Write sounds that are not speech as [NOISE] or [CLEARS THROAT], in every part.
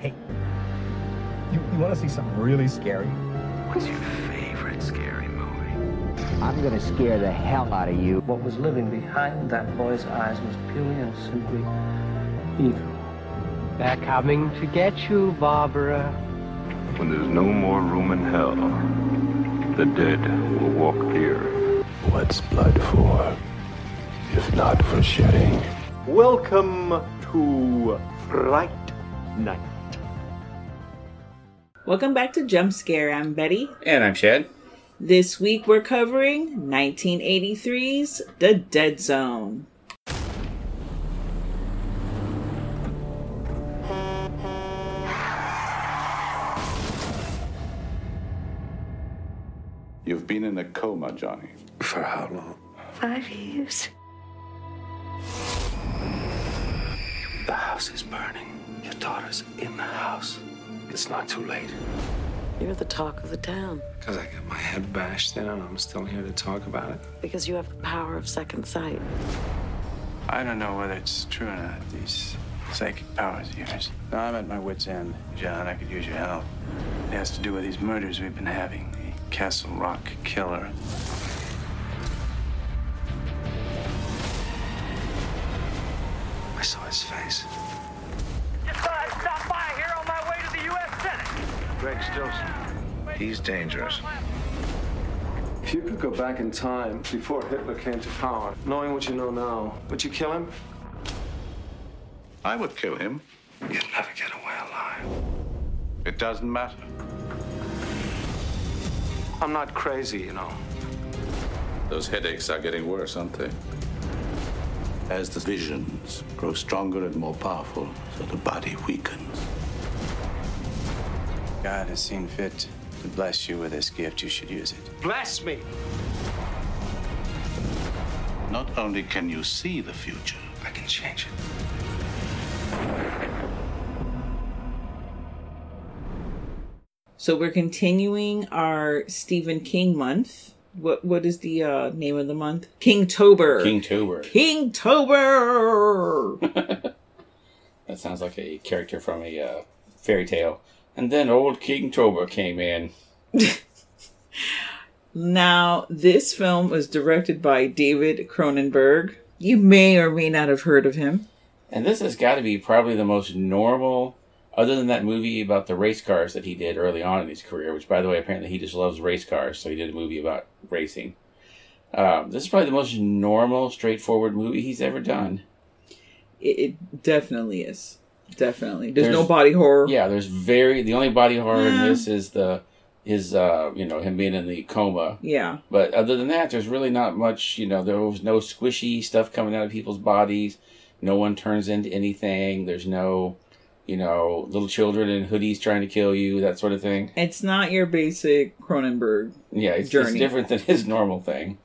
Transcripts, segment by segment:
Hey, you, you want to see something really scary? What's your favorite scary movie? I'm gonna scare the hell out of you. What was living behind that boy's eyes was purely and simply evil. They're coming to get you, Barbara. When there's no more room in hell, the dead will walk here. What's blood for, if not for shedding? Welcome to Fright Night. Welcome back to Jump Scare. I'm Betty. And I'm Chad. This week we're covering 1983's The Dead Zone. You've been in a coma, Johnny. For how long? Five years. The house is burning. Your daughter's in the house. It's not too late. You're the talk of the town Because I got my head bashed in and I'm still here to talk about it. because you have the power of second sight. I don't know whether it's true or not, these psychic powers of yours. No, I'm at my wit's end, John. I could use your help. It has to do with these murders we've been having. The Castle Rock killer. I saw his face. Stop by here on my way to the U.S. Senate. Greg Stilson. He's dangerous. If you could go back in time before Hitler came to power, knowing what you know now, would you kill him? I would kill him. You'd never get away alive. It doesn't matter. I'm not crazy, you know. Those headaches are getting worse, aren't they? As the visions grow stronger and more powerful, so the body weakens. God has seen fit to bless you with this gift. You should use it. Bless me! Not only can you see the future, I can change it. So we're continuing our Stephen King month. What what is the uh, name of the month? Kingtober. King Tober. Kingtober. [LAUGHS] That sounds like a character from a uh, fairy tale. And then old King Tober came in. [LAUGHS] now, this film was directed by David Cronenberg. You may or may not have heard of him. And this has got to be probably the most normal, other than that movie about the race cars that he did early on in his career, which, by the way, apparently he just loves race cars, so he did a movie about racing. Um, this is probably the most normal, straightforward movie he's ever done. It, it definitely is. Definitely. There's, no body horror. Yeah, there's very the only body horror in this is the his uh you know him being in the coma. Yeah. But other than that, there's really not much. You know, there was no squishy stuff coming out of people's bodies. No one turns into anything. There's no, you know, little children in hoodies trying to kill you, that sort of thing. It's not your basic Cronenberg Yeah, it's, it's different than his normal thing.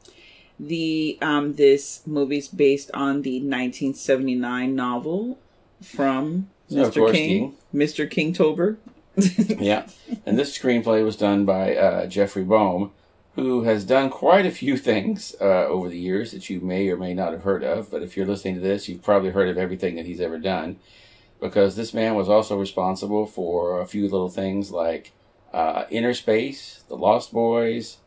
The um this movie's based on the 1979 novel from Mr. course, King, Mr. Kingtober. [LAUGHS] yeah. And this screenplay was done by uh, Jeffrey Boam, who has done quite a few things uh, over the years that you may or may not have heard of. But if you're listening to this, you've probably heard of everything that he's ever done. Because this man was also responsible for a few little things like uh, Inner Space, The Lost Boys,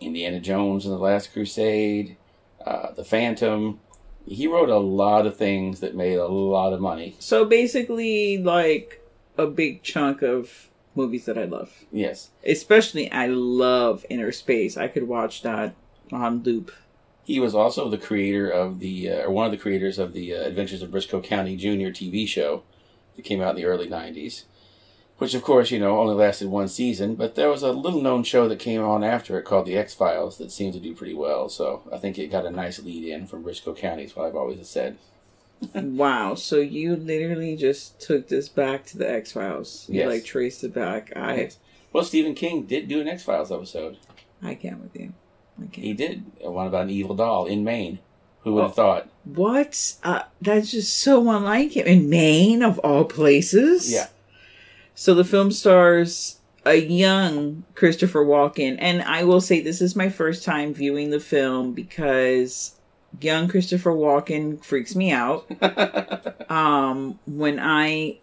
Indiana Jones and the Last Crusade, uh, The Phantom. He wrote a lot of things that made a lot of money. So basically, like a big chunk of movies that I love. Yes. Especially, I love Inner Space. I could watch that on loop. He was also the creator of the, uh, or one of the creators of the uh, Adventures of Briscoe County Jr. TV show that came out in the early 90s. Which, of course, you know, only lasted one season, but there was a little known show that came on after it called The X Files that seemed to do pretty well, so I think it got a nice lead in from Briscoe County, is what I've always said. [LAUGHS] wow. So you literally just took this back to the X Files. You Yes. like traced it back. I Yes. Well, Stephen King did do an X Files episode. I can't with you. I can't. He did one about an evil doll in Maine. Who would have Oh. thought? What? Uh, that's just so unlike him. In Maine, of all places? Yeah. So the film stars a young Christopher Walken. And I will say this is my first time viewing the film because young Christopher Walken freaks me out. [LAUGHS] um, when I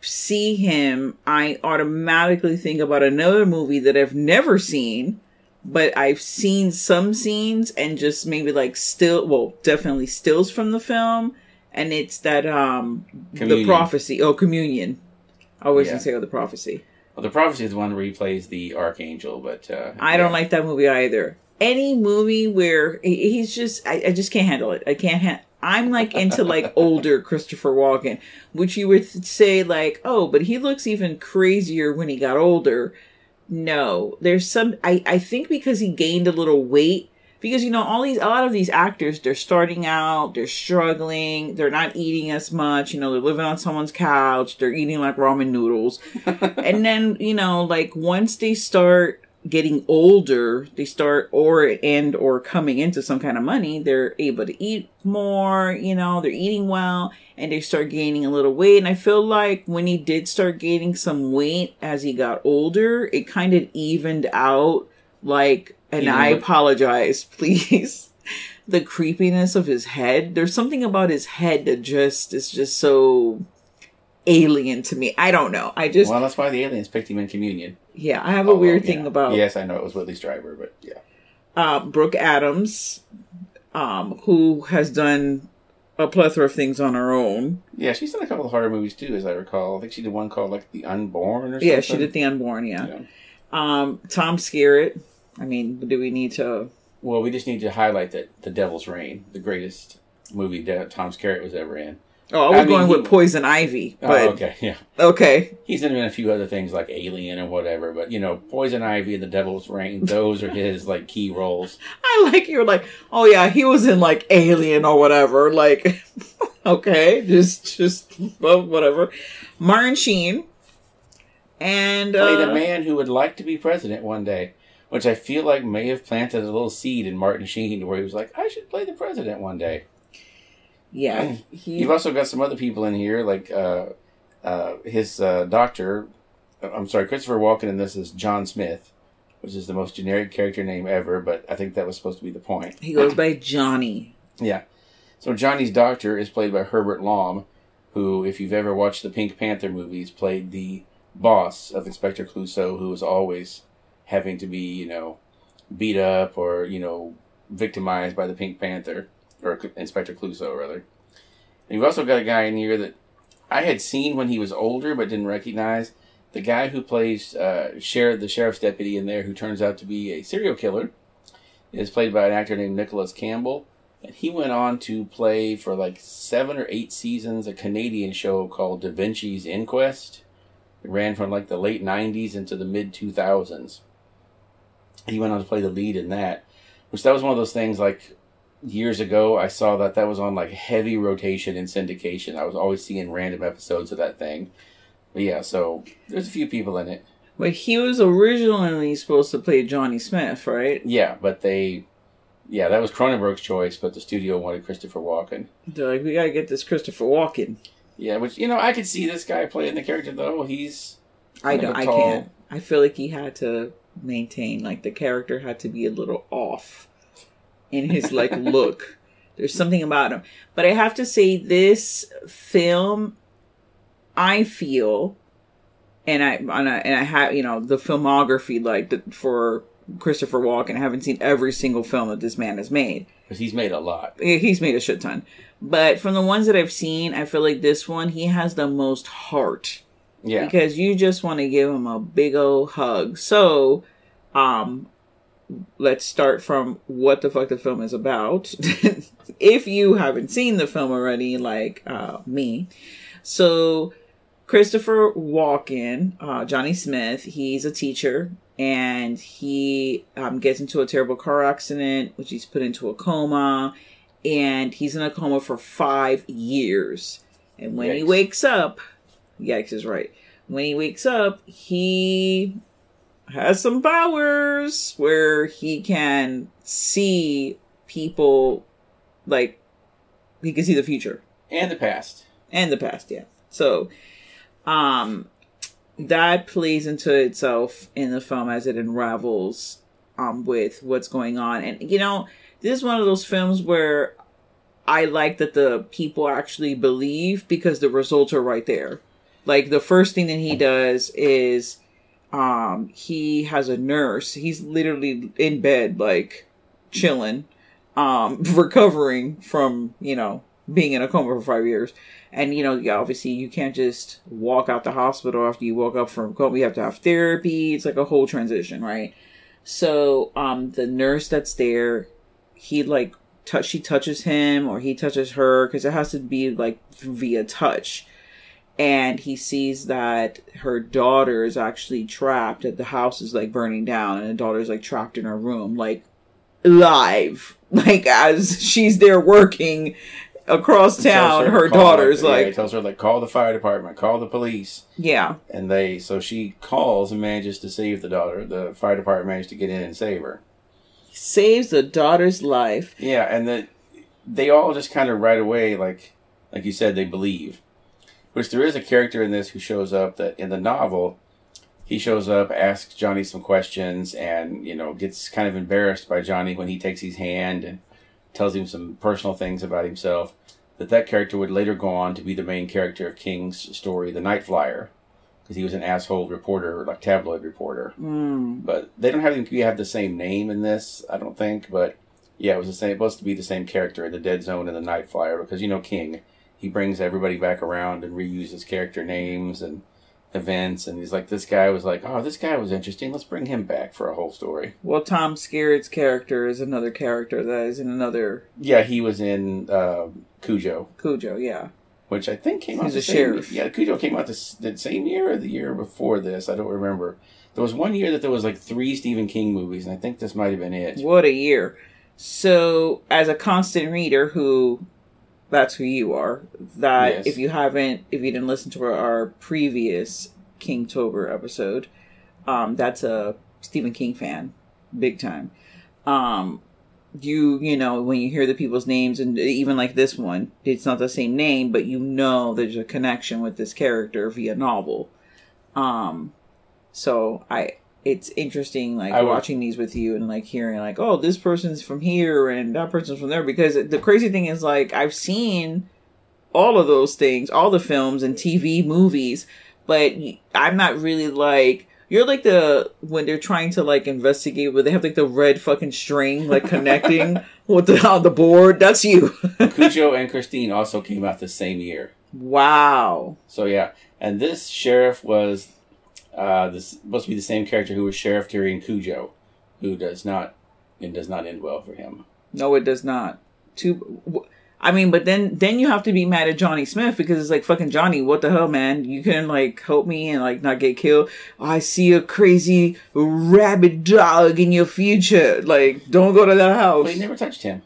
see him, I automatically think about another movie that I've never seen, but I've seen some scenes and just maybe like still, well, definitely stills from the film, and it's that um the prophecy. Oh, communion. I was Yeah. gonna say the prophecy. Well, the prophecy is the one where he plays the archangel, but uh, I don't like that movie either. Any movie where he's just, I, I just can't handle it. I can't. Ha- I'm like into like [LAUGHS] older Christopher Walken, which you would say like, oh, but he looks even crazier when he got older. No, there's some. I I think because he gained a little weight. Because you know all these a lot of these actors they're starting out they're struggling they're not eating as much you know they're living on someone's couch they're eating like ramen noodles. [LAUGHS] And then you know like once they start getting older they start or and or coming into some kind of money they're able to eat more you know they're eating well and they start gaining a little weight. And i feel like when he did start gaining some weight as he got older it kind of evened out like and i apologize [LAUGHS] please the creepiness of his head there's something about his head that just is just so alien to me i don't know i just well, that's why the aliens picked him in Communion. yeah, I have a weird thing yeah. about Yes, I know it was Whitley Strieber, but yeah. uh, Brooke Adams, um, who has done a plethora of things on her own. Yeah, she's done a couple of horror movies too, as I recall. I think she did one called like The Unborn or something. Yeah, she did The Unborn. Yeah. Um, Tom Skerritt. I mean, do we need to? Well, we just need to highlight that The Devil's Rain, the greatest movie that Tom Skerritt was ever in. Oh, I was I mean, going he- with Poison Ivy. Oh, okay, [LAUGHS] yeah. Okay. He's in a few other things like Alien and whatever, but you know, Poison Ivy and The Devil's Rain, those are his [LAUGHS] like key roles. I like you're like, oh yeah, he was in like Alien or whatever. Like, [LAUGHS] okay, just just well, whatever. Martin Sheen. And Played uh, a man who would like to be president one day, which I feel like may have planted a little seed in Martin Sheen, where he was like, "I should play the president one day." Yeah, he- You've also got some other people in here, like uh, uh, his uh, doctor. I'm sorry, Christopher Walken in this is John Smith, which is the most generic character name ever, but I think that was supposed to be the point. he goes by Johnny. Yeah. So Johnny's doctor is played by Herbert Lom, who, if you've ever watched the Pink Panther movies, played the boss of Inspector Clouseau, who was always having to be, you know, beat up or, you know, victimized by the Pink Panther, or Inspector Clouseau, rather. And you've also got a guy in here that I had seen when he was older but didn't recognize. The guy who plays uh, sheriff, the sheriff's deputy in there, who turns out to be a serial killer, is played by an actor named Nicholas Campbell. And he went on to play for like seven or eight seasons a Canadian show called Da Vinci's Inquest. It ran from like the late 90s into the mid 2000s. He went on to play the lead in that, which that was one of those things like years ago I saw that that was on like heavy rotation in syndication. I was always seeing random episodes of that thing. But yeah, so there's a few people in it. But he was originally supposed to play Johnny Smith, right? Yeah, but they, yeah, that was Cronenberg's choice, but the studio wanted Christopher Walken. They're like, we gotta get this Christopher Walken. Yeah, which you know, I could see this guy playing the character though. He's I don't. I can't. I feel like he had to maintain like the character had to be a little off in his like [LAUGHS] look. There's something about him, but I have to say this film, I feel, and I and I, and I have you know the filmography like the, for Christopher Walken. I haven't seen every single film that this man has made. Because he's made a lot. He's made a shit ton. But from the ones that I've seen, I feel like this one, he has the most heart. Yeah. Because you just want to give him a big old hug. So, um, let's start from what the fuck the film is about. [LAUGHS] if you haven't seen the film already, like uh, me. So, Christopher Walken, uh, Johnny Smith, he's a teacher and he um, gets into a terrible car accident, which he's put into a coma, and he's in a coma for five years. And when he wakes up, yikes is right. When he wakes up, he has some powers where he can see people like he can see the future And the past. and the past yeah so um that plays into itself in the film as it unravels um with what's going on and you know this is one of those films where i like that the people actually believe because the results are right there Like the first thing that he does is um he has a nurse. He's literally in bed like chilling um [LAUGHS] recovering from, you know, being in a coma for 5 years. And you know, yeah, obviously you can't just walk out the hospital after you woke up from coma. You have to have therapy. It's like a whole transition, right? So um the nurse that's there, he like touch she touches him or he touches her because it has to be like via touch and he sees that her daughter is actually trapped that the house is like burning down and the daughter's like trapped in her room like live [LAUGHS] like as she's there working across town to her call, daughter's yeah, like he tells her like call the fire department, call the police. yeah And they so she calls and manages to save the daughter. The fire department managed to get in and save her. saves the daughter's life Yeah, and the, they all just kind of right away, like like you said, they believe. Which there is a character in this who shows up that in the novel, he shows up, asks Johnny some questions, and you know gets kind of embarrassed by Johnny when he takes his hand and tells him some personal things about himself. That that character would later go on to be the main character of King's story, The Night Flier, because he was an asshole reporter, like tabloid reporter. mm. But they don't have him to have the same name in this, I don't think. But yeah, it was the same. Supposed to be the same character in the Dead Zone and the Night Flier because you know King, he brings everybody back around and reuses character names and events, and he's like, this guy was like, oh, this guy was interesting. Let's bring him back for a whole story. well tom skerritt's character is another character that is in another Yeah, he was in uh, Cujo, cujo yeah which I think came out He's the a same, sheriff. Yeah, Cujo came out this, the same year or the year before this. I don't remember. There was one year that there was like three Stephen King movies, and I think this might have been it. What a year. So, as a constant reader who that's who you are, that Yes. if you haven't if you didn't listen to our, previous King Tober episode, um that's a Stephen King fan big time. Um you you know when you hear the people's names and even like this one it's not the same name but you know there's a connection with this character via novel um so i it's interesting like would- watching these with you and like hearing like oh this person's from here and that person's from there. Because the crazy thing is like i've seen all of those things all the films and tv movies but i'm not really like you're like the when they're trying to like investigate where they have like the red fucking string like connecting [LAUGHS] with the on the board. That's you. [LAUGHS] Cujo and Christine also came out the same year. wow. So yeah, and this sheriff was uh, this must be the same character who was Sheriff during Cujo, who does not it does not end well for him. No, it does not. Too. w- I mean, but then then you have to be mad at Johnny Smith because it's like fucking Johnny. What the hell, man? You couldn't like help me and like not get killed. I see a crazy rabid dog in your future. Like, don't go to that house. But he never touched him.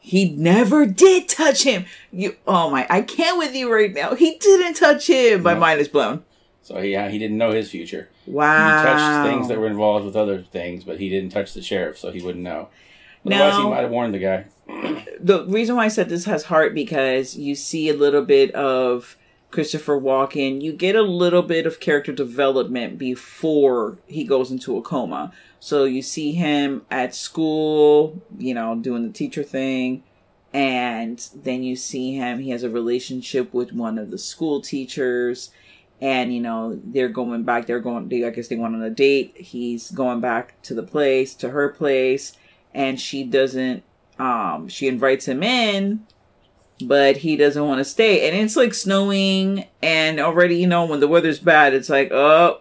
He never did touch him. You. Oh my! I can't with you right now. He didn't touch him. My mind is blown. So yeah, he didn't know his future. Wow. He touched things that were involved with other things, but he didn't touch the sheriff, so he wouldn't know. Otherwise, he might have warned the guy. [CLEARS THROAT] the reason why I said this has heart because you see a little bit of Christopher Walken. You get a little bit of character development before he goes into a coma. So you see him at school, you know, doing the teacher thing. And then you see him, he has a relationship with one of the school teachers. And, you know, they're going back, they're going, they, I guess they went on a date. He's going back to the place, to her place. And she doesn't um she invites him in but he doesn't want to stay and it's like snowing and already you know when the weather's bad it's like oh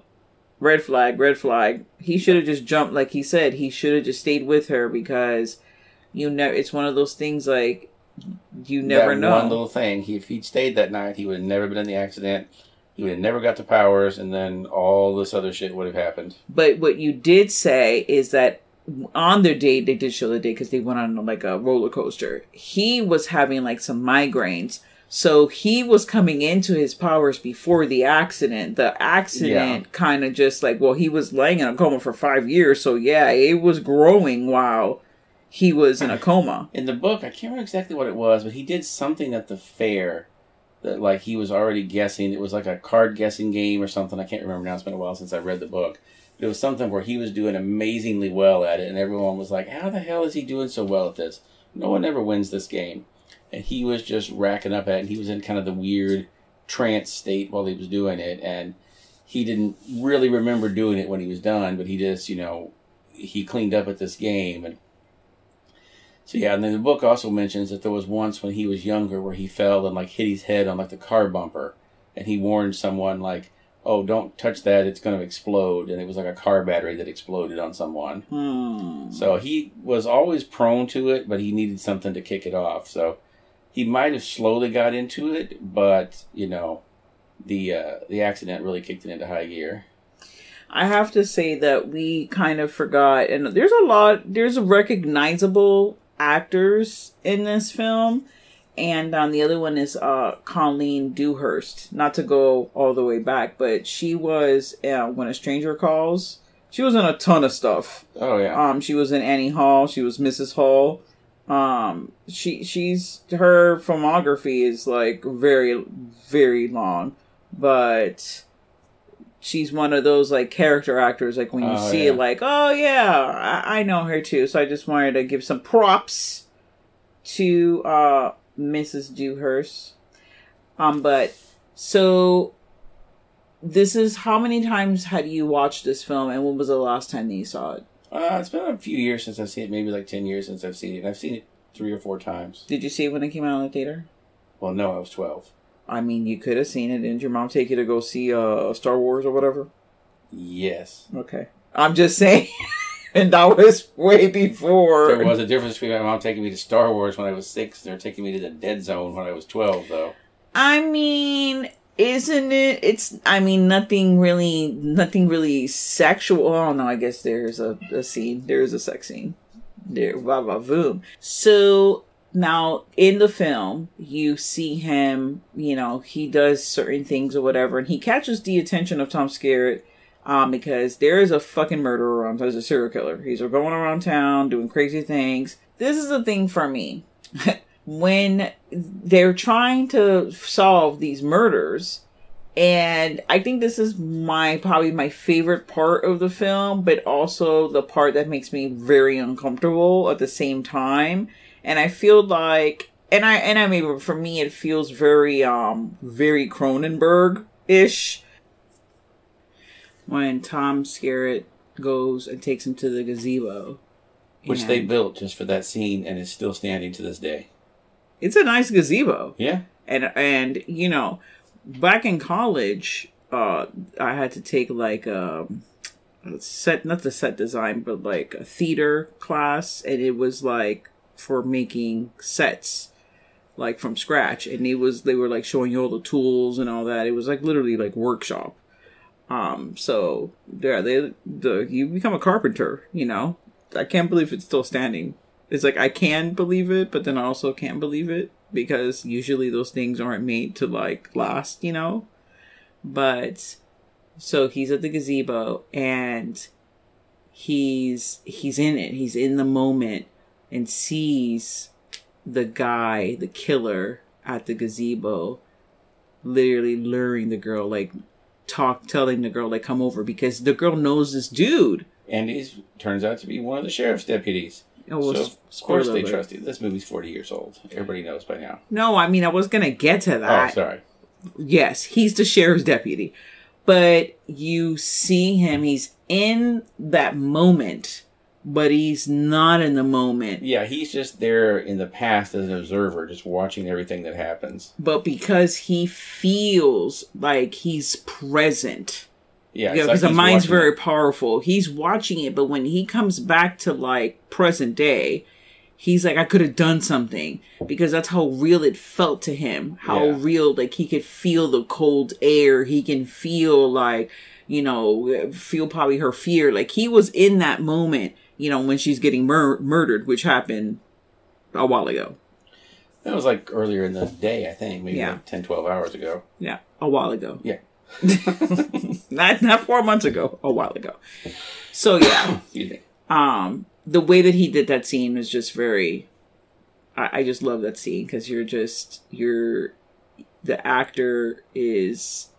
red flag red flag he should have just jumped like he said he should have just stayed with her because you know it's one of those things like you never that know one little thing. He, if he'd stayed that night, he would have never been in the accident. He would have never got the powers, and then all this other shit would have happened. But what you did say is that on their date, they did show the date because they went on like a roller coaster. He was having like some migraines. So he was coming into his powers before the accident. The accident kind of just like, well, he was laying in a coma for five years. So yeah, it was growing while he was in a coma. In the book, I can't remember exactly what it was, but he did something at the fair that like he was already guessing. It was like a card guessing game or something. I can't remember now. It's been a while since I read the book. But it was something where he was doing amazingly well at it, and everyone was like, "How the hell is he doing so well at this? No one ever wins this game." And he was just racking up at it. And he was in kind of the weird trance state while he was doing it, and he didn't really remember doing it when he was done, but he just, you know, he cleaned up at this game. And so, yeah, and then the book also mentions that there was once when he was younger where he fell and like hit his head on like the car bumper, and he warned someone, like, oh, don't touch that, it's going to explode. And it was like a car battery that exploded on someone. Hmm. So he was always prone to it, but he needed something to kick it off. So he might have slowly got into it, but you know, the uh, the accident really kicked it into high gear. I have to say that we kind of forgot, and there's a lot, there's a recognizable actors in this film, and um, the other one is uh, Colleen Dewhurst. Not to go all the way back, but she was uh, when a stranger calls. She was in a ton of stuff. Oh yeah. Um, she was in Annie Hall. She was Mrs. Hall. Um, she she's her filmography is like very very long, but she's one of those like character actors. Like when you Oh, see yeah. it, like oh yeah, I, I know her too. So I just wanted to give some props to uh Mrs. Dewhurst. Um, but so this is how many times had you watched this film, and when was the last time that you saw it? Uh, it's been a few years since I've seen it. Maybe like ten years since I've seen it. I've seen it three or four times. Did you see it when it came out in the theater? Well, no, I was twelve. I mean, you could have seen it. Didn't your mom take you to go see uh, Star Wars or whatever? Yes. Okay. I'm just saying. [LAUGHS] and that was way before. There was a difference between my mom taking me to Star Wars when I was six and her taking me to the Dead Zone when I was twelve, though. I mean, isn't it? It's. I mean, nothing really. Nothing really sexual. Oh no, I guess there's a, a scene. There's a sex scene. There, va va voom. So now in the film, you see him. You know, he does certain things or whatever, and he catches the attention of Tom Skerritt. Um, because there is a fucking murderer around. There's a serial killer. He's going around town doing crazy things. This is the thing for me. [LAUGHS] when they're trying to solve these murders and i think this is my probably my favorite part of the film but also the part that makes me very uncomfortable at the same time and i feel like and i and i mean for me it feels very um very cronenberg-ish when tom skerritt goes and takes him to the gazebo Which they built just for that scene and is still standing to this day. it's a nice gazebo. Yeah. And and you know, back in college, uh I had to take like um a set not the set design, but like a theater class and it was like for making sets like from scratch and it was they were like showing you all the tools and all that. It was like literally like workshop. Um so yeah, they the you become a carpenter, you know. I can't believe it's still standing. It's like I can believe it, but then I also can't believe it because usually those things aren't made to like last, you know. But so he's at the gazebo and he's he's in it. He's in the moment and sees the guy, the killer at the gazebo literally luring the girl like talk telling the girl like come over because the girl knows this dude. And he turns out to be one of the sheriff's deputies. Oh, well, so of course they trust you. This movie's forty years old. Everybody knows by now. No, I mean I was gonna get to oh, that. Oh, sorry. Yes, he's the sheriff's deputy. But you see him, he's in that moment, but he's not in the moment. Yeah, he's just there in the past as an observer, just watching everything that happens. But because he feels like he's present. Yeah, because like the mind's very it. powerful. He's watching it, but when he comes back to like present day, he's like, I could have done something because that's how real it felt to him. How Yeah. real, like he could feel the cold air. He can feel like, you know, feel probably her fear. Like he was in that moment, you know, when she's getting mur- murdered, which happened a while ago. That was like earlier in the day, I think, maybe Yeah. like 10, 12 hours ago. Yeah, a while ago. Yeah. [LAUGHS] not not four months ago, a while ago. So yeah, [COUGHS] um, the way that he did that scene was just very. I, I just love that scene because you're just you're the actor is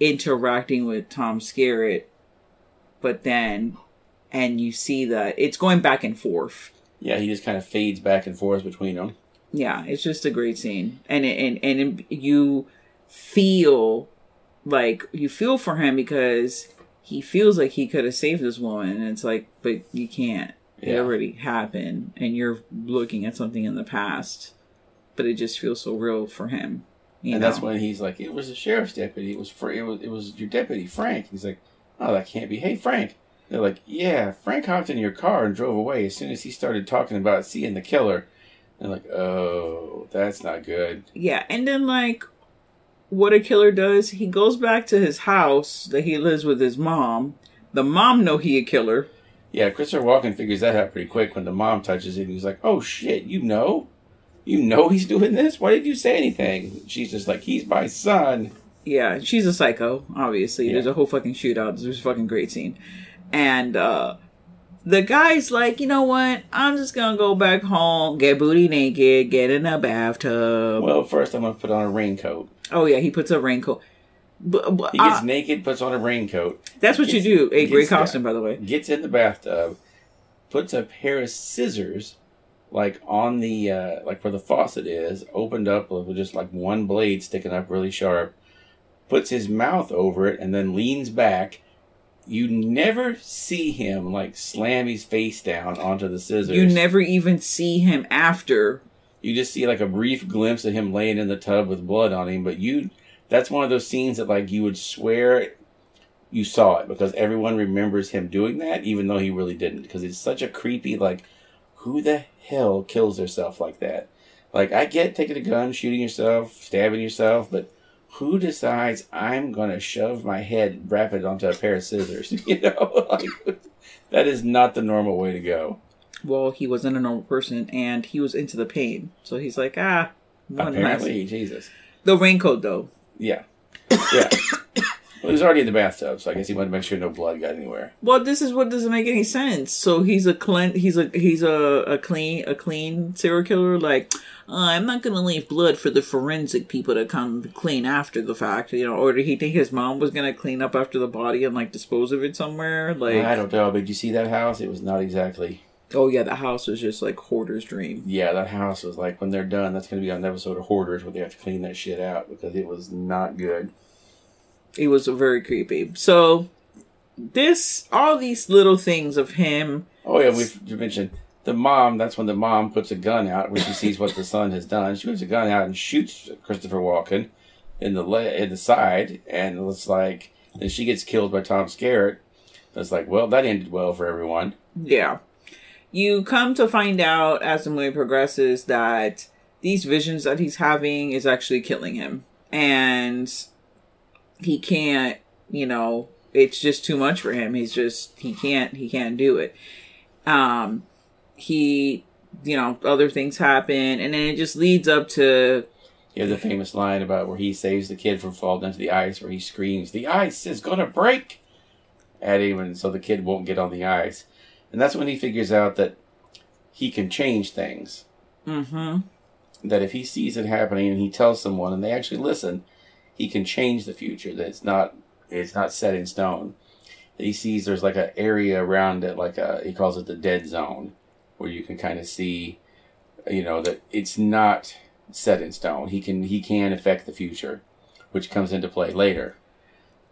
interacting with Tom Skerritt, but then and you see that it's going back and forth. Yeah, he just kind of fades back and forth between them. Yeah, it's just a great scene, and it, and and you feel like you feel for him because he feels like he could have saved this woman and it's like but you can't it already happened and you're looking at something in the past but it just feels so real for him and know? that's when he's like, "It was a sheriff's deputy. It was for it was it was your deputy Frank." He's like, "Oh, that can't be." Hey, Frank. They're like, "Yeah, Frank hopped in your car and drove away as soon as he started talking about seeing the killer." They're like, "Oh, that's not good." Yeah, and then like what a killer does, he goes back to his house that he lives with his mom. The mom know he a killer. Yeah, Christopher Walken figures that out pretty quick when the mom touches it. He's like, "Oh shit, you know, you know he's doing this. Why did you say anything?" She's just like, "He's my son." Yeah, she's a psycho, obviously. There's a whole fucking shootout. There's a fucking great scene. And uh the guy's like, you know what? I'm just gonna go back home, get booty naked, get in a bathtub. Well, first I'm gonna put on a raincoat. Oh yeah, he puts a raincoat. But, but, He gets uh, naked, puts on a raincoat. That's what you do. A great costume, by the way. Gets in the bathtub, puts a pair of scissors, like on the uh, like where the faucet is, opened up with just like one blade sticking up really sharp. Puts his mouth over it and then leans back. You never see him like slam his face down onto the scissors. You never even see him after. You just see like a brief glimpse of him laying in the tub with blood on him, but you that's one of those scenes that like you would swear you saw it because everyone remembers him doing that even though he really didn't because it's such a creepy like who the hell kills herself like that? Like I get taking a gun, shooting yourself, stabbing yourself, but who decides I'm gonna shove my head, wrap it onto a pair of scissors? [LAUGHS] You know, like that is not the normal way to go. Well, he wasn't a normal person, and he was into the pain. So he's like, ah. one Apparently, last- Jesus. The raincoat, though. Yeah. Yeah. Well, he was already in the bathtub, so I guess he wanted to make sure no blood got anywhere. Well, this is what doesn't make any sense. So he's a clean, he's a he's a, a clean a clean serial killer. Like, uh, I'm not gonna leave blood for the forensic people to come clean after the fact. You know, or did he think his mom was gonna clean up after the body and like dispose of it somewhere? Like, I don't know, but did you see that house? It was not exactly. oh yeah, the house was just like hoarder's dream. Yeah, that house was like when they're done. That's going to be on an episode of Hoarders where they have to clean that shit out because it was not good. It was very creepy. So this, all these little things of him. Oh yeah, we've mentioned the mom. That's when the mom puts a gun out when she sees what the son has done. She puts a gun out and shoots Christopher Walken in the le- in the side, and it's like then she gets killed by Tom Skerritt. It's like, well, that ended well for everyone. Yeah. You come to find out as the movie progresses that these visions that he's having is actually killing him. And he can't, you know, it's just too much for him. He's just he can't he can't do it. Um he you know, other things happen and then it just leads up to You have the famous line about where he saves the kid from falling into the ice, where he screams, "The ice is gonna break!" at him, and so the kid won't get on the ice. And that's when he figures out that he can change things. Mm-hmm. That if he sees it happening and he tells someone, and they actually listen, he can change the future. That it's not it's not set in stone. He sees there's like an area around it, like a he calls it the dead zone, where you can kind of see, you know, that it's not set in stone. He can he can affect the future, which comes into play later,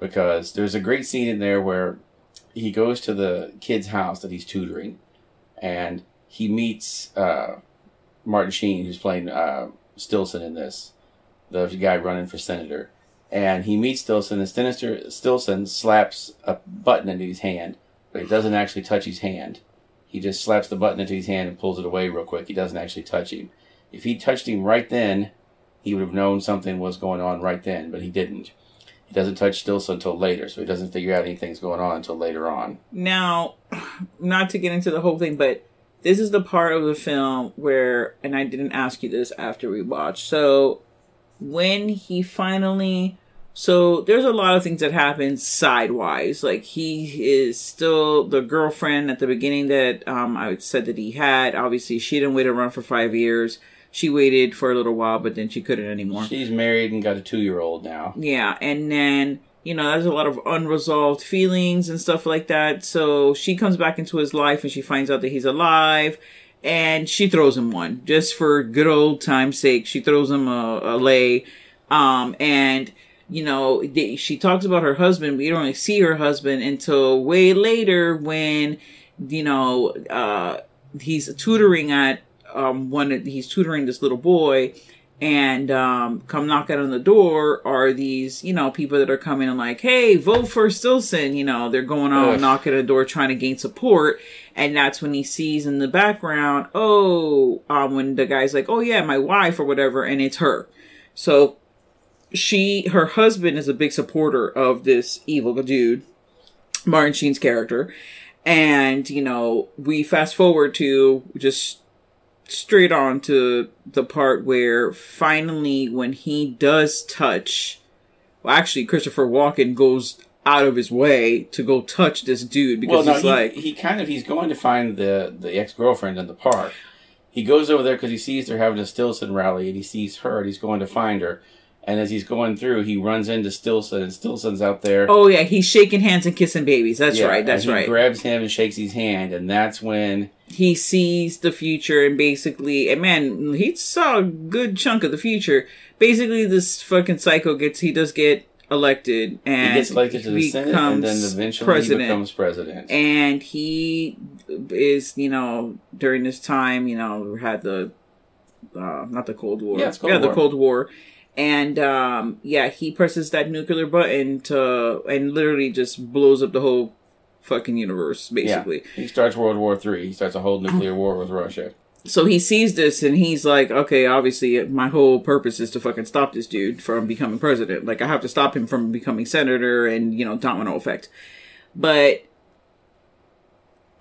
because there's a great scene in there where he goes to the kid's house that he's tutoring, and he meets uh, Martin Sheen, who's playing uh, Stilson in this, the guy running for senator, and he meets Stilson, and Sinister Stilson slaps a button into his hand, but he doesn't actually touch his hand. He just slaps the button into his hand and pulls it away real quick. He doesn't actually touch him. If he touched him right then, he would have known something was going on right then, but he didn't. He doesn't touch Stilson until later, so he doesn't figure out anything's going on until later on. Now, [SIGHS] not to get into the whole thing, but this is the part of the film where, and I didn't ask you this after we watched. So, when he finally, so there's a lot of things that happen sidewise. Like he is still the girlfriend at the beginning that um, I said that he had. Obviously, she didn't wait around for five years. She waited for a little while, but then she couldn't anymore. She's married and got a two year old now. Yeah, and then you know there's a lot of unresolved feelings and stuff like that. So she comes back into his life and she finds out that he's alive, and she throws him one just for good old time's sake. She throws him a, a lay, Um, and you know, they, she talks about her husband, but you don't really see her husband until way later when, you know, uh, he's tutoring at, um, one, he's tutoring this little boy and, um, come knocking on the door are these, you know, people that are coming and like, hey, vote for Stilson. You know, they're going on Ugh. knocking at the door trying to gain support. And that's when he sees in the background, oh, um, when the guy's like, oh yeah, my wife or whatever, and it's her. So she her husband is a big supporter of this evil dude martin sheen's character and you know we fast forward to just straight on to the part where finally when he does touch well actually christopher walken goes out of his way to go touch this dude Well, because no, he's he, like he kind of he's going to find the the ex girlfriend in the park. He goes over there because he sees they're having a Stilson rally, and he sees her, and he's going to find her. And as he's going through, he runs into Stilson, and Stilson's out there. oh yeah he's shaking hands and kissing babies that's Yeah, right that's and he right grabs him and shakes his hand, and that's when he sees the future and basically and man he saw a good chunk of the future basically this fucking psycho gets he does get elected and he gets elected to the Senate, and then eventually he becomes president. and he is you know during this time you know had the uh not the cold war Yeah, it's Cold the War. cold war and um yeah he presses that nuclear button to and literally just blows up the whole fucking universe basically Yeah. He starts World War Three. He starts a whole nuclear war with Russia. so he sees this and he's like, okay, obviously my whole purpose is to fucking stop this dude from becoming president. Like I have to stop him from becoming senator and, you know, domino effect. But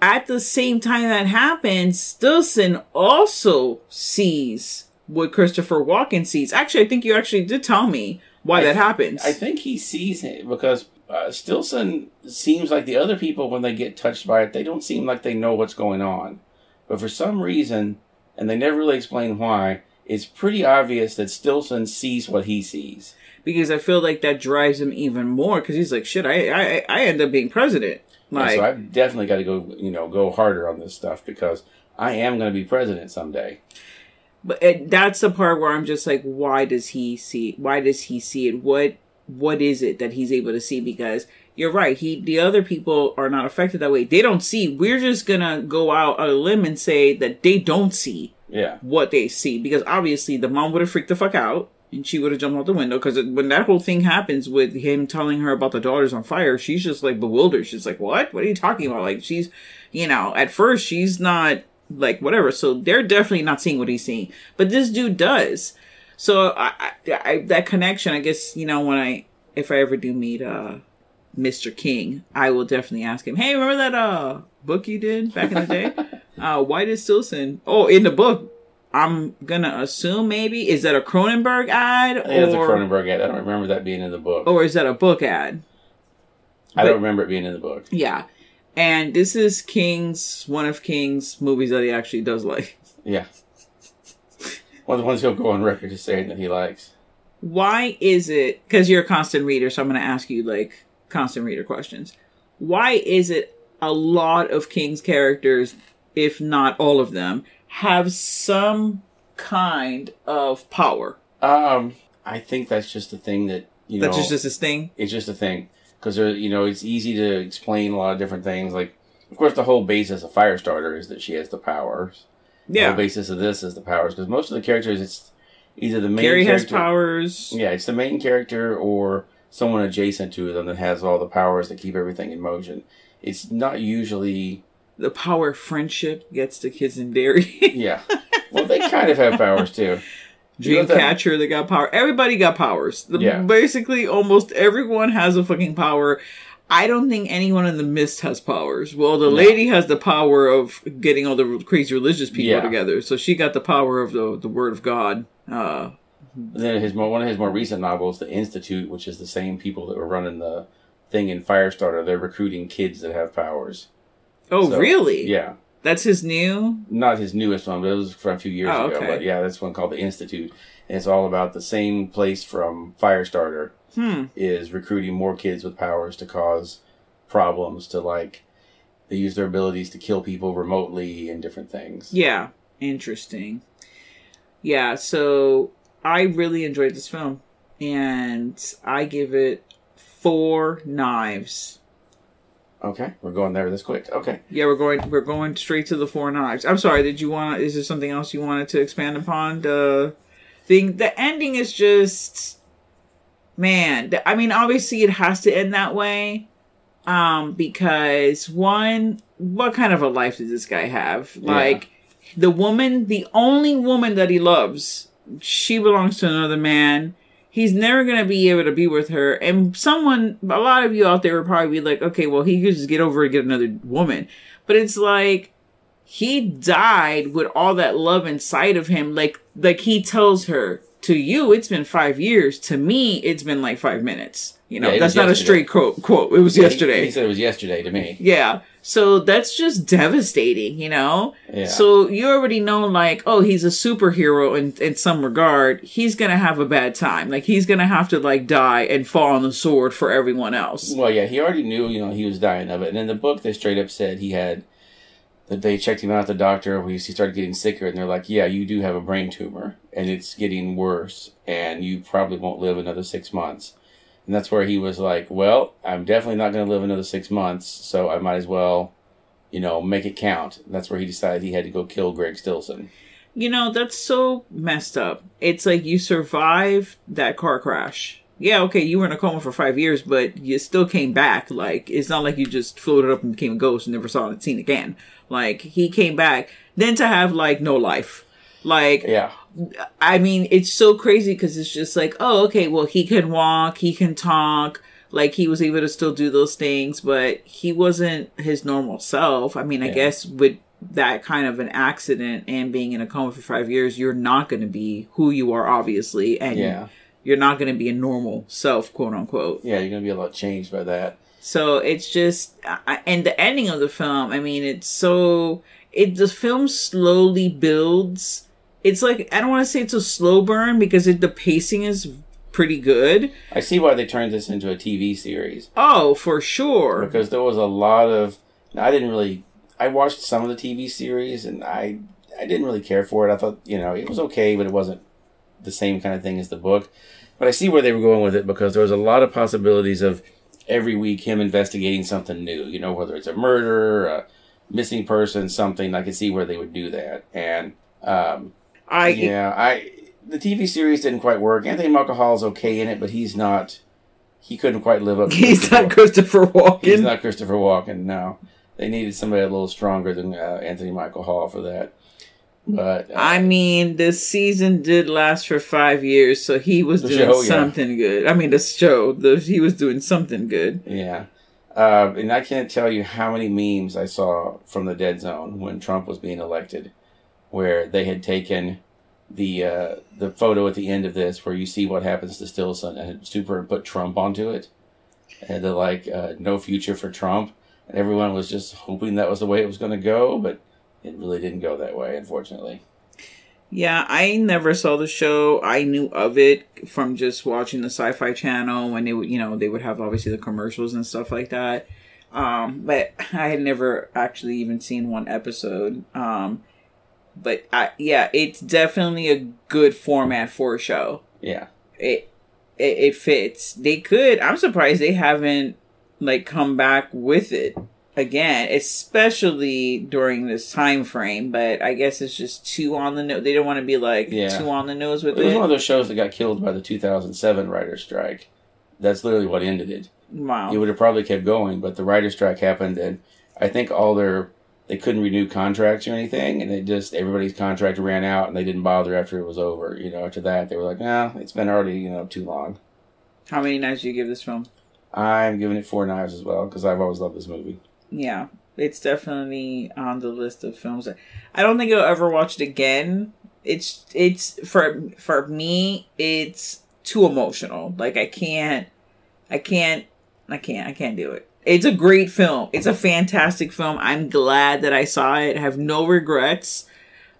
at the same time that happens, Stilson also sees what Christopher Walken sees. Actually, I think you actually did tell me why that happens. I think he sees it because uh, Stilson seems like the other people when they get touched by it, they don't seem like they know what's going on. But for some reason, and they never really explain why, it's pretty obvious that Stilson sees what he sees. because I feel like that drives him even more because he's like, shit, I, I, I end up being president. Yeah, Like, so I've definitely got to go, you know, go harder on this stuff because I am going to be president someday. But it, that's the part where I'm just like, why does he see? Why does he see it? What what is it that he's able to see? Because you're right. He the other people are not affected that way. They don't see. We're just gonna go out on a limb and say that they don't see Yeah. what they see because obviously the mom would have freaked the fuck out and she would have jumped out the window because when that whole thing happens with him telling her about the daughter's on fire she's just like bewildered she's like what what are you talking about like she's you know at first she's not like whatever. So they're definitely not seeing what he's seeing. But this dude does. So I, I, I that connection i guess you know when i if i ever do meet uh mr king i will definitely ask him hey remember that uh book you did back in the day? [LAUGHS] Uh why did stilson. Oh in the book i'm gonna assume maybe is that a cronenberg ad I think that's a Cronenberg ad. I don't remember that being in the book. or is that a book ad? I but- don't remember it being in the book. yeah and this is king's one of king's movies that he actually does like [LAUGHS] Yeah. One of the ones he'll go on record as saying that he likes. why is it because you're a constant reader so i'm going to ask you like constant reader questions why is it a lot of king's characters if not all of them have some kind of power Um, I think that's just a thing that you know. that's just, just thing It's just a thing because you know it's easy to explain a lot of different things. Like, of course, the whole basis of Firestarter is that she has the powers. The yeah whole basis of this is the powers because most of the characters, it's either the main. Carrie has powers Yeah, it's the main character or someone adjacent to them that has all the powers that keep everything in motion. It's not usually. the power friendship gets to kids in Derry Yeah. Well, they kind of have powers too. [LAUGHS] You know that- Dreamcatcher, they got power. Everybody got powers. The- Yeah. Basically, almost everyone has a fucking power. I don't think anyone in the mist has powers. Well, the No. lady has the power of getting all the crazy religious people Yeah. together. So she got the power of the the word of God. Uh, Then his more, one of his more recent novels, The Institute, which is the same people that were running the thing in Firestarter, they're recruiting kids that have powers. oh, So, really? Yeah. That's his new. Not his newest one, but it was from a few years Oh, ago. okay. But yeah, that's one called The Institute. And it's all about the same place from Firestarter Hmm. is recruiting more kids with powers to cause problems to like they use their abilities to kill people remotely and different things. Yeah. Interesting. Yeah. So I really enjoyed this film. and I give it four knives. Okay, we're going there this quick. Okay. Yeah, we're going we're going straight to the four knives. I'm sorry, did you want is there something else you wanted to expand upon? The thing the ending is just man, I mean obviously it has to end that way. Um because one what kind of a life does this guy have? Yeah. Like the woman, the only woman that he loves, she belongs to another man. He's never gonna be able to be with her. And someone, a lot of you out there would probably be like, okay, well, he could just get over and get another woman. But it's like, he died with all that love inside of him. Like, like he tells her, to you, it's been five years. To me, it's been like five minutes. You know, Yeah, that's not a straight quote. Quote. It was Yeah, he- yesterday. He, said it was yesterday to me. Yeah. So that's just devastating, you know? Yeah. So you already know, like, oh, he's a superhero in, in some regard. He's gonna have a bad time. Like, he's gonna have to, like, die and fall on the sword for everyone else. Well, yeah, he already knew, you know, he was dying of it. And in the book, they straight up said he had that they checked him out at the doctor. He he started getting sicker, and they're like, "Yeah, you do have a brain tumor, and it's getting worse, and you probably won't live another six months." And that's where he was like, "Well, I'm definitely not going to live another six months, so I might as well, you know, make it count." And that's where he decided he had to go kill Greg Stilson. You know, that's so messed up. It's like you survived that car crash. Yeah, okay, you were in a coma for five years, but you still came back. Like, it's not like you just floated up and became a ghost and never saw it seen again. Like, he came back. Then to have, like, no life. Like, Yeah, I mean, it's so crazy because it's just like, oh, okay, well, he can walk, he can talk, like he was able to still do those things, but he wasn't his normal self. I mean, I guess with that kind of an accident and being in a coma for five years, you're not going to be who you are, obviously, and Yeah. you're not going to be a normal self, quote unquote. yeah, you're going to be a lot changed by that. So it's just, and the ending of the film, I mean, it's so, it, the film slowly builds. It's like, I don't want to say it's a slow burn because it, the pacing is pretty good. I see why they turned this into a TV series. Oh, for sure. because there was a lot of I didn't really I watched some of the TV series and I I didn't really care for it. I thought, you know, it was okay, but it wasn't the same kind of thing as the book. But I see where they were going with it because there was a lot of possibilities of every week him investigating something new, you know, whether it's a murder, a missing person, something. I could see where they would do that. And um I, yeah, I the TV series didn't quite work. Anthony Michael Hall is okay in it, but he's not he couldn't quite live up to he's not Christopher Walken. He's not Christopher Walken. No, they needed somebody a little stronger than uh, Anthony Michael Hall for that. But uh, I mean, the season did last for five years, so he was doing show, yeah. something good. I mean, the show, the, he was doing something good. yeah, uh, and I can't tell you how many memes I saw from the Dead Zone when Trump was being elected, where they had taken the uh, the photo at the end of this where you see what happens to Stilson and super put Trump onto it, and they're like uh, no future for Trump, and everyone was just hoping that was the way it was going to go, but it really didn't go that way, unfortunately. Yeah, I never saw the show. I knew of it from just watching the Sci-Fi Channel when they would, you know, they would have obviously the commercials and stuff like that. Um, but [LAUGHS] I had never actually even seen one episode. Um, but I, yeah, it's definitely a good format for a show. Yeah. It, it it fits. They could. I'm surprised they haven't like come back with it again, especially during this time frame. But I guess it's just too on the nose. They don't want to be like Yeah. too on the nose with It was it. one of those shows that got killed by the 2007 writer's strike. That's literally what ended it. Wow. It would have probably kept going, but the writer's strike happened, and I think all their they couldn't renew contracts or anything, and they just everybody's contract ran out, and they didn't bother after it was over. You know, after that they were like, "Nah, it's been already you know too long." How many knives do you give this film? I'm giving it four knives as well because I've always loved this movie. Yeah, it's definitely on the list of films. that- I don't think I'll ever watch it again. It's it's for for me. It's too emotional. Like I can't, I can't, I can't, I can't do it. It's a great film. It's a fantastic film. I'm glad that I saw it. I have no regrets,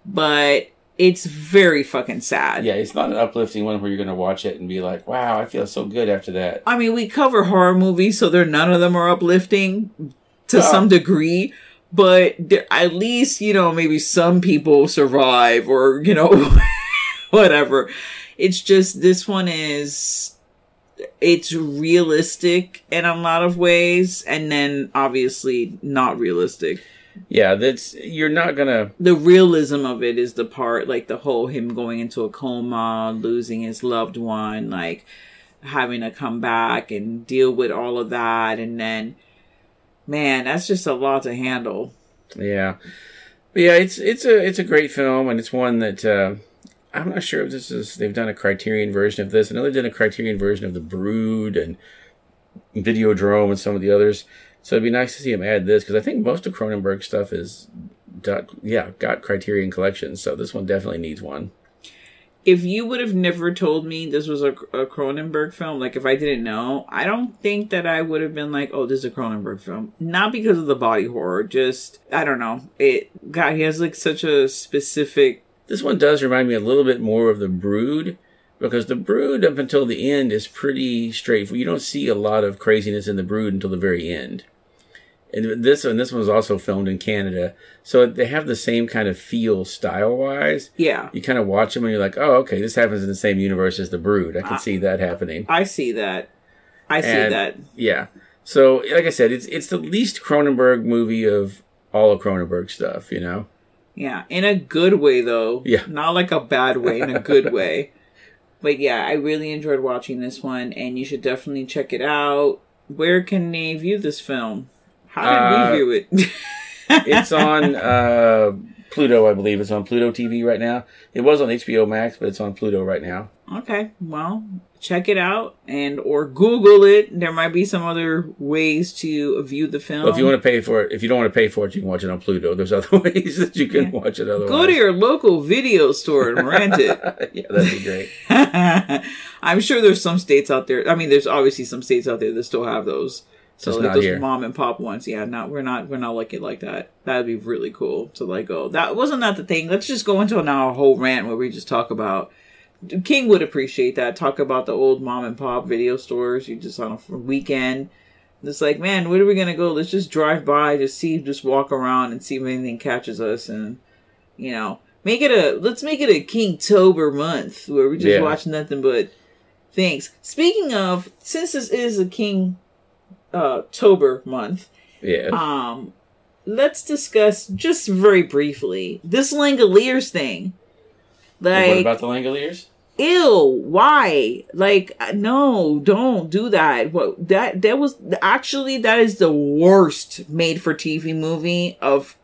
but it's very fucking sad. Yeah, it's not an uplifting one where you're going to watch it and be like, "Wow, I feel so good after that." I mean, we cover horror movies, so they're none of them are uplifting to Well- some degree. But there, at least you know maybe some people survive, or you know, [LAUGHS] whatever. It's just this one is it's realistic in a lot of ways and then obviously not realistic. Yeah, that's you're not gonna. The realism of it is the part like the whole him going into a coma, losing his loved one, like having to come back and deal with all of that and then man, that's just a lot to handle. Yeah, but yeah, it's it's a it's a great film, and it's one that uh, I'm not sure if this is they've done a Criterion version of this. I know they did a Criterion version of The Brood and Videodrome and some of the others. So it'd be nice to see him add this because I think most of Cronenberg stuff is, yeah, got Criterion collections. So this one definitely needs one. If you would have never told me this was a, a Cronenberg film, like if I didn't know, I don't think that I would have been like, "Oh, this is a Cronenberg film." Not because of the body horror, just I don't know. It God, he has like such a specific. This one does remind me a little bit more of the Brood because the Brood up until the end is pretty straightforward. You don't see a lot of craziness in the Brood until the very end. And this and this one was also filmed in Canada, so they have the same kind of feel style wise. Yeah, you kind of watch them and you're like, oh, okay, this happens in the same universe as the Brood. I can see that happening. I see that. I see And, that. Yeah. So, like I said, it's it's the least Cronenberg movie of all of Cronenberg stuff. You know. Yeah, in a good way though. Yeah. Not like a bad way, in a good [LAUGHS] way. But yeah, I really enjoyed watching this one and you should definitely check it out. Where can they view this film? How did Uh, we view it? [LAUGHS] it's on uh, Pluto, I believe. It's on Pluto TV right now. It was on HBO Max, but it's on Pluto right now. okay, well, check it out and or Google it. There might be some other ways to view the film. Well, if you want to pay for it, if you don't want to pay for it, you can watch it on Pluto. There's other [LAUGHS] ways that you can watch it. Otherwise, Go to your local video store and rent it. [LAUGHS] yeah, that'd be great. [LAUGHS] I'm sure there's some states out there. I mean, there's obviously some states out there that still have those. So Just like those here. mom and pop ones, yeah, not we're not we're not like it like that. That'd be really cool to like go. That wasn't that the thing. Let's just go into now a whole rant where we just talk about. King would appreciate that. Talk about the old mom and pop video stores. You just on a weekend. It's like, man, where are we gonna go? Let's just drive by, just see, just walk around and see if anything catches us, and you know, make it a let's make it a Kingtober month where we just Yeah. watch nothing but things. Speaking of, since this is a King uh Tober month, Yeah. um, let's discuss just very briefly this Langoliers thing. Like, what about the Langoliers? ew why like uh, no don't do that what that that was actually that is the worst made for tv movie of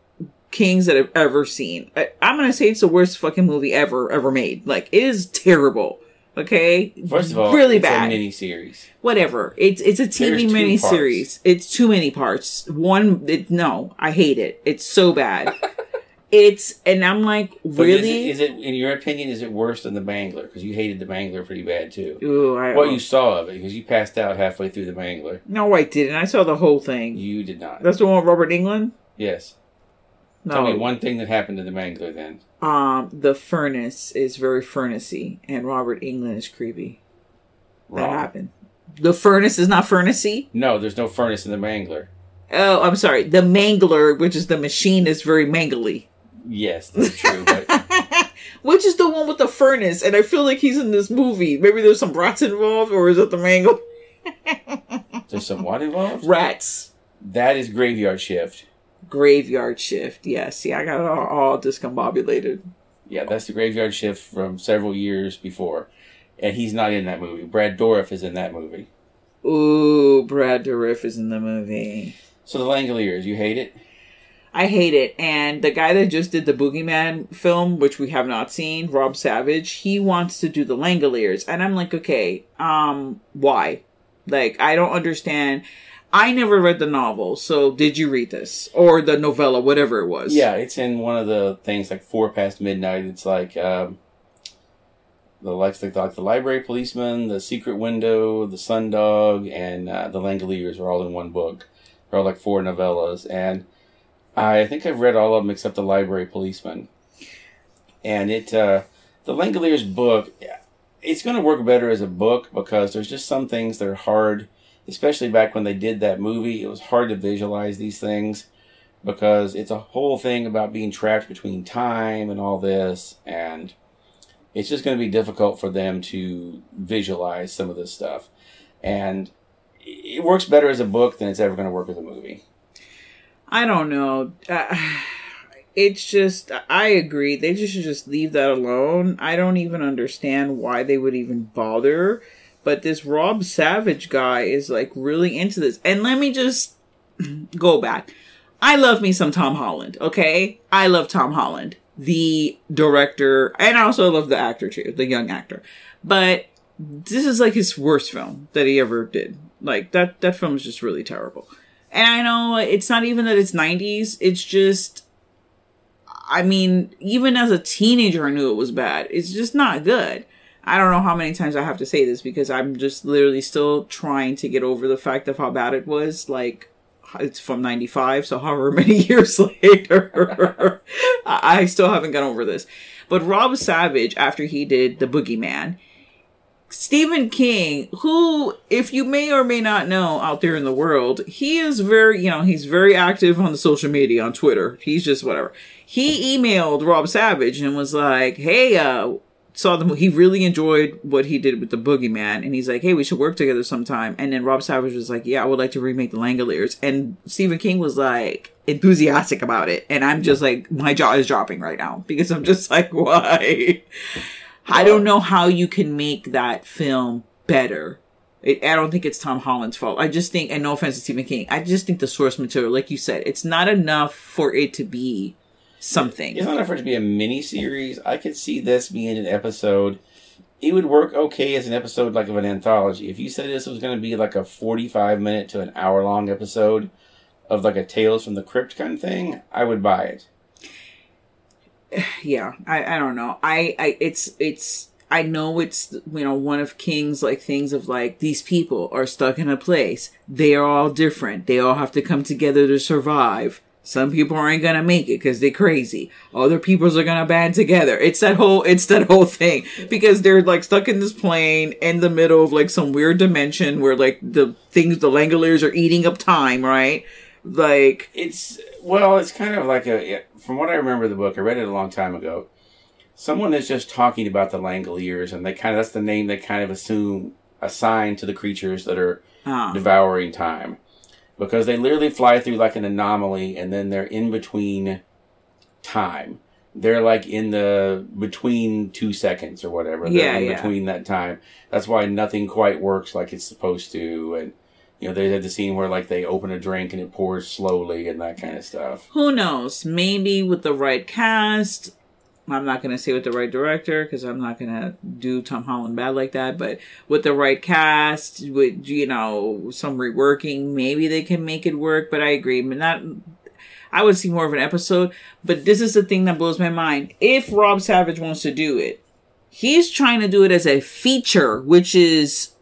kings that i've ever seen I, i'm gonna say it's the worst fucking movie ever ever made like it is terrible okay First of all, really bad a miniseries. whatever it's it's a tv There's two miniseries it's too many parts one it, no i hate it it's so bad [LAUGHS] it's and i'm like really Is it, is it, in your opinion, is it worse than the Mangler? Because you hated the Mangler pretty bad too. Ooh, I- what you saw of it, because you passed out halfway through the Mangler. no i didn't i saw the whole thing You did not. That's the one with Robert Englund. Yes. No. Tell me one thing that happened to the Mangler then. Um, the furnace is very furnacey, and Robert Englund is creepy. That happened. The furnace is not furnacey. No, there's no furnace in the Mangler. Oh, I'm sorry. The mangler, which is the machine, is very mangly. Yes, that's true. but [LAUGHS] Which is the one with the furnace, and I feel like he's in this movie. Maybe there's some rats involved, or is it the Mangler? there's some what involved? Rats. That is Graveyard Shift. Graveyard shift. Yes. See, I got it all, all discombobulated. Yeah, that's the Graveyard Shift from several years before. And he's not in that movie. Brad Dourif is in that movie. Ooh, Brad Dourif is in the movie. So the Langoliers, you hate it? I hate it. And the guy that just did the Boogeyman film, which we have not seen, Rob Savage, he wants to do the Langoliers. And I'm like, okay, um, why? Like, I don't understand. I never read the novel, so did you read this? Or the novella, whatever it was? Yeah, it's in one of the things like four past midnight. It's like um, the like like, like the library policeman, the secret window, the sundog, and uh, the Langoliers are all in one book. They're all like four novellas, and I think I've read all of them except the library policeman. And it uh, the Langoliers book, it's going to work better as a book because there's just some things that are hard, especially back when they did that movie. It was hard to visualize these things because it's a whole thing about being trapped between time and all this and it's just going to be difficult for them to visualize some of this stuff. And it works better as a book than it's ever going to work as a movie. I don't know. Uh, [SIGHS] it's just I agree. They just should just leave that alone. I don't even understand why they would even bother. But this Rob Savage guy is like really into this. And let me just go back. I love me some Tom Holland, okay? I love Tom Holland, the director, and I also love the actor too, the young actor. But this is like his worst film that he ever did. Like that that film is just really terrible. And I know it's not even that it's 90s, it's just I mean, even as a teenager I knew it was bad. It's just not good. I don't know how many times I have to say this because I'm just literally still trying to get over the fact of how bad it was. Like, it's from 95, so however [LAUGHS] many years later, I still haven't gotten over this. But Rob Savage, after he did The Boogeyman, Stephen King, who, if you may or may not know out there in the world, he is very, you know, he's very active on the social media, on Twitter. He's just whatever. He emailed Rob Savage and was like, hey, uh, saw the movie. he really enjoyed what he did with the boogeyman and he's like hey we should work together sometime and then rob savage was like yeah i would like to remake the langoliers and stephen king was like enthusiastic about it and i'm just like my jaw is dropping right now [LAUGHS] because i'm just like why i don't know how you can make that film better it, I don't think it's Tom Holland's fault. I just think, and no offense to Stephen King, I just think the source material, like you said, it's not enough for it to be something. It's not enough for it to be a mini series. I could see this being an episode. It would work okay as an episode like of an anthology. If you said this was going to be like a forty-five minute to an hour long episode of like a Tales from the Crypt kind of thing, I would buy it. [SIGHS] Yeah, I, I don't know. I, I it's it's I know it's you know one of King's like things of like these people are stuck in a place. They are all different. They all have to come together to survive. Some people aren't gonna make it because they're crazy. Other peoples are gonna band together. It's that whole, it's that whole thing because they're like stuck in this plane in the middle of like some weird dimension where like the things, the Langoliers are eating up time, right? Like it's well, it's kind of like a. From what I remember the book, I read it a long time ago. Someone is just talking about the Langoliers, and they kind of that's the name they kind of assume assign to the creatures that are Ah. devouring time because they literally fly through like an anomaly and then they're in between time. They're like in the between two seconds or whatever. They're Yeah, in yeah. between that time. That's why nothing quite works like it's supposed to. And you know, they had the scene where like they open a drink and it pours slowly and that kind of stuff. who knows? Maybe with the right cast. I'm not gonna say with the right director because I'm not gonna do Tom Holland bad like that. But with the right cast, with you know some reworking, maybe they can make it work. But I agree, but not. I would see more of an episode. But this is the thing that blows my mind. If Rob Savage wants to do it, he's trying to do it as a feature, which is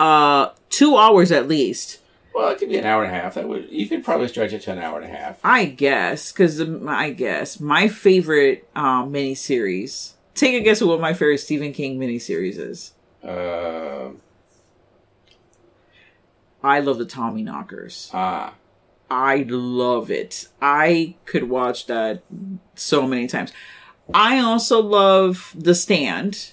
uh two hours at least. Well, it could be an hour and a half. That would you could probably stretch it to an hour and a half. I guess, because I guess my favorite um, miniseries. Take a guess at what my favorite Stephen King miniseries is. Uh, I love the Tommyknockers. Ah, I love it. I could watch that so many times. I also love The Stand.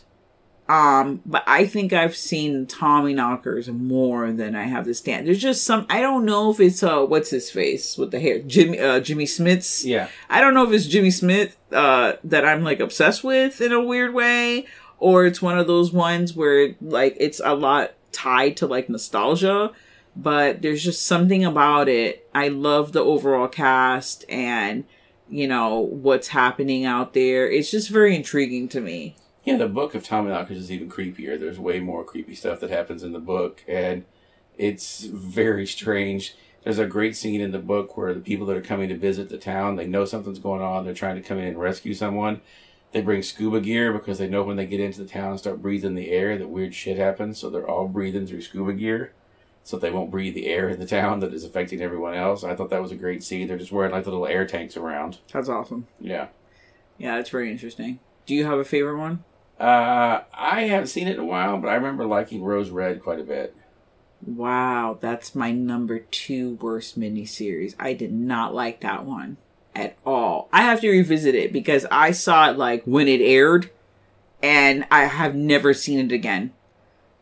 Um, but I think I've seen Tommyknockers more than I have The Stand. There's just some I don't know if it's uh what's his face with the hair? Jimmy uh Jimmy Smits yeah. I don't know if it's Jimmy Smith uh, that I'm like obsessed with in a weird way, or it's one of those ones where like it's a lot tied to like nostalgia. But there's just something about it. I love the overall cast and you know what's happening out there. It's just very intriguing to me. Yeah, the book of Tommyknockers is even creepier. There's way more creepy stuff that happens in the book, and it's very strange. There's a great scene in the book where the people that are coming to visit the town, they know something's going on. They're trying to come in and rescue someone. They bring scuba gear because they know when they get into the town and start breathing the air that weird shit happens. So they're all breathing through scuba gear, so they won't breathe the air in the town that is affecting everyone else. I thought that was a great scene. They're just wearing like the little air tanks around. That's awesome. Yeah. Yeah, it's very interesting. Do you have a favorite one? Uh, I haven't seen it in a while, but I remember liking Rose Red quite a bit. Wow, that's my number two worst miniseries. I did not like that one at all. I have to revisit it because I saw it like when it aired and I have never seen it again.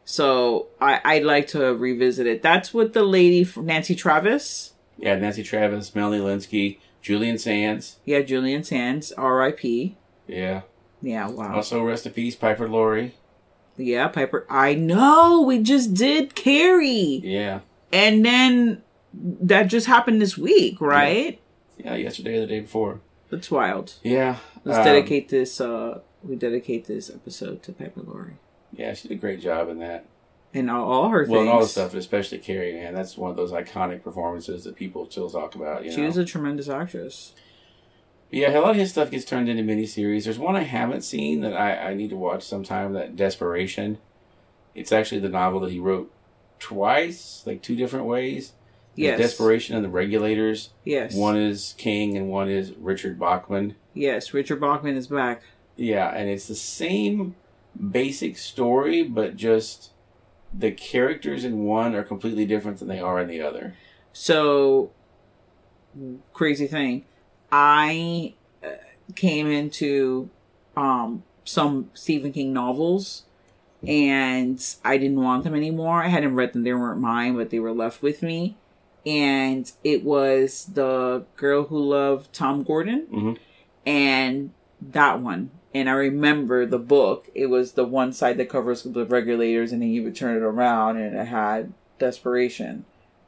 So I, I'd like to revisit it. That's what the lady from Nancy Travis. Yeah, Nancy Travis, Melanie Lynskey, Julian Sands. Yeah, Julian Sands, R.I.P. Yeah. Yeah, wow. Also, rest in peace, Piper Laurie. Yeah, Piper. I know. We just did Carrie. Yeah. And then that just happened this week, right? Yeah, yesterday or the day before. That's wild. Yeah. Let's um, dedicate this. uh We dedicate this episode to Piper Laurie Yeah, she did a great job in that. and all, all her Well, things. and all the stuff, especially Carrie, man. That's one of those iconic performances that people still talk about. You She know? was a tremendous actress. Yeah, a lot of his stuff gets turned into miniseries. There's one I haven't seen that I, I need to watch sometime. That Desperation. It's actually the novel that he wrote twice, like two different ways. Yes. Desperation and the Regulators. Yes. One is King and one is Richard Bachman. Yes, Richard Bachman is back. Yeah, and it's the same basic story, but just the characters in one are completely different than they are in the other. So, crazy thing, I uh, came into um, some Stephen King novels, and I didn't want them anymore. I hadn't read them; they weren't mine, but they were left with me. And it was the girl who loved Tom Gordon, Mhm. and that one. And I remember the book. It was the one side that covers the regulators, and then you would turn it around, and it had desperation.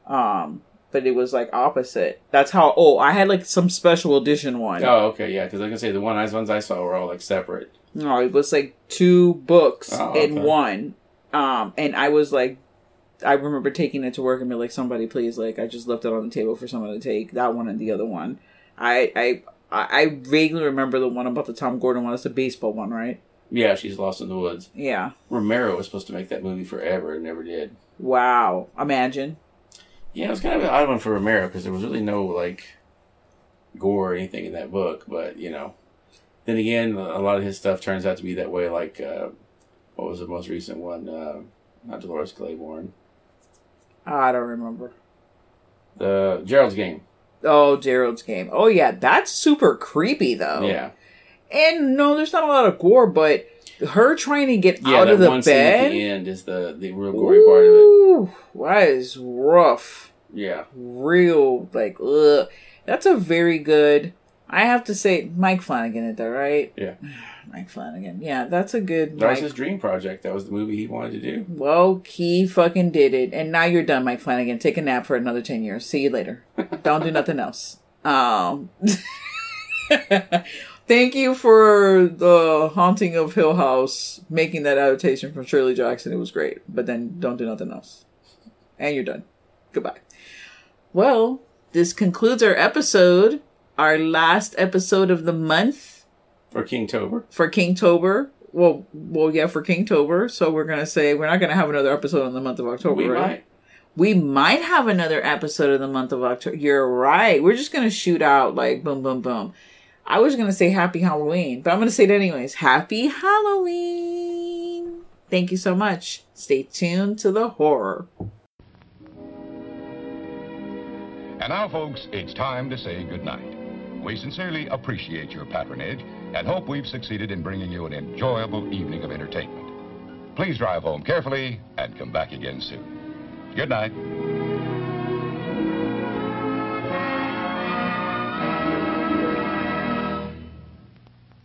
Um, but it was like opposite. That's how. Oh, I had like some special edition one. Oh, okay, yeah, because like I say, the one I ones I saw were all like separate. No, it was like two books Oh, in okay. one. Um, and I was like, I remember taking it to work and be like, somebody please, like, I just left it on the table for someone to take that one and the other one. I, I, I I vaguely remember the one about the Tom Gordon one. That's the baseball one, right? Yeah, she's lost in the woods. Yeah. Romero was supposed to make that movie forever and never did. Wow. Imagine. Yeah, it was kind of an odd one for Romero because there was really no like gore or anything in that book. But you know, then again, a lot of his stuff turns out to be that way. Like uh, what was the most recent one? Uh, not Dolores Claiborne. I don't remember. The Gerald's Game. Oh, Gerald's game. Oh yeah, that's super creepy though. Yeah. And no, there's not a lot of gore, but her trying to get Yeah, out of the one scene at the end is the the real gory part of it. Ooh, that is rough. Yeah. Real like ugh. That's a very good. I have to say, Mike Flanagan did that, right? Yeah. [SIGHS] Mike Flanagan. Yeah, that's a good. That was his dream project. That was the movie he wanted to do. Well, he fucking did it, and now you're done, Mike Flanagan. Take a nap for another ten years. See you later. [LAUGHS] Don't do nothing else. Um. [LAUGHS] Thank you for the Haunting of Hill House making that adaptation from Shirley Jackson. It was great, but then don't do nothing else, and you're done. Goodbye. Well, this concludes our episode, our last episode of the month For Kingtober. for Kingtober. Well, well, yeah, for Kingtober. So we're gonna say we're not gonna have another episode in the month of October. We right? might. We might have another episode of the month of October. You're right. We're just gonna shoot out like boom, boom, boom. I was gonna say Happy Halloween, but I'm gonna say it anyways. Happy Halloween! Thank you so much. Stay tuned to the horror. And now, folks, it's time to say goodnight. We sincerely appreciate your patronage and hope we've succeeded in bringing you an enjoyable evening of entertainment. Please drive home carefully and come back again soon. Good night.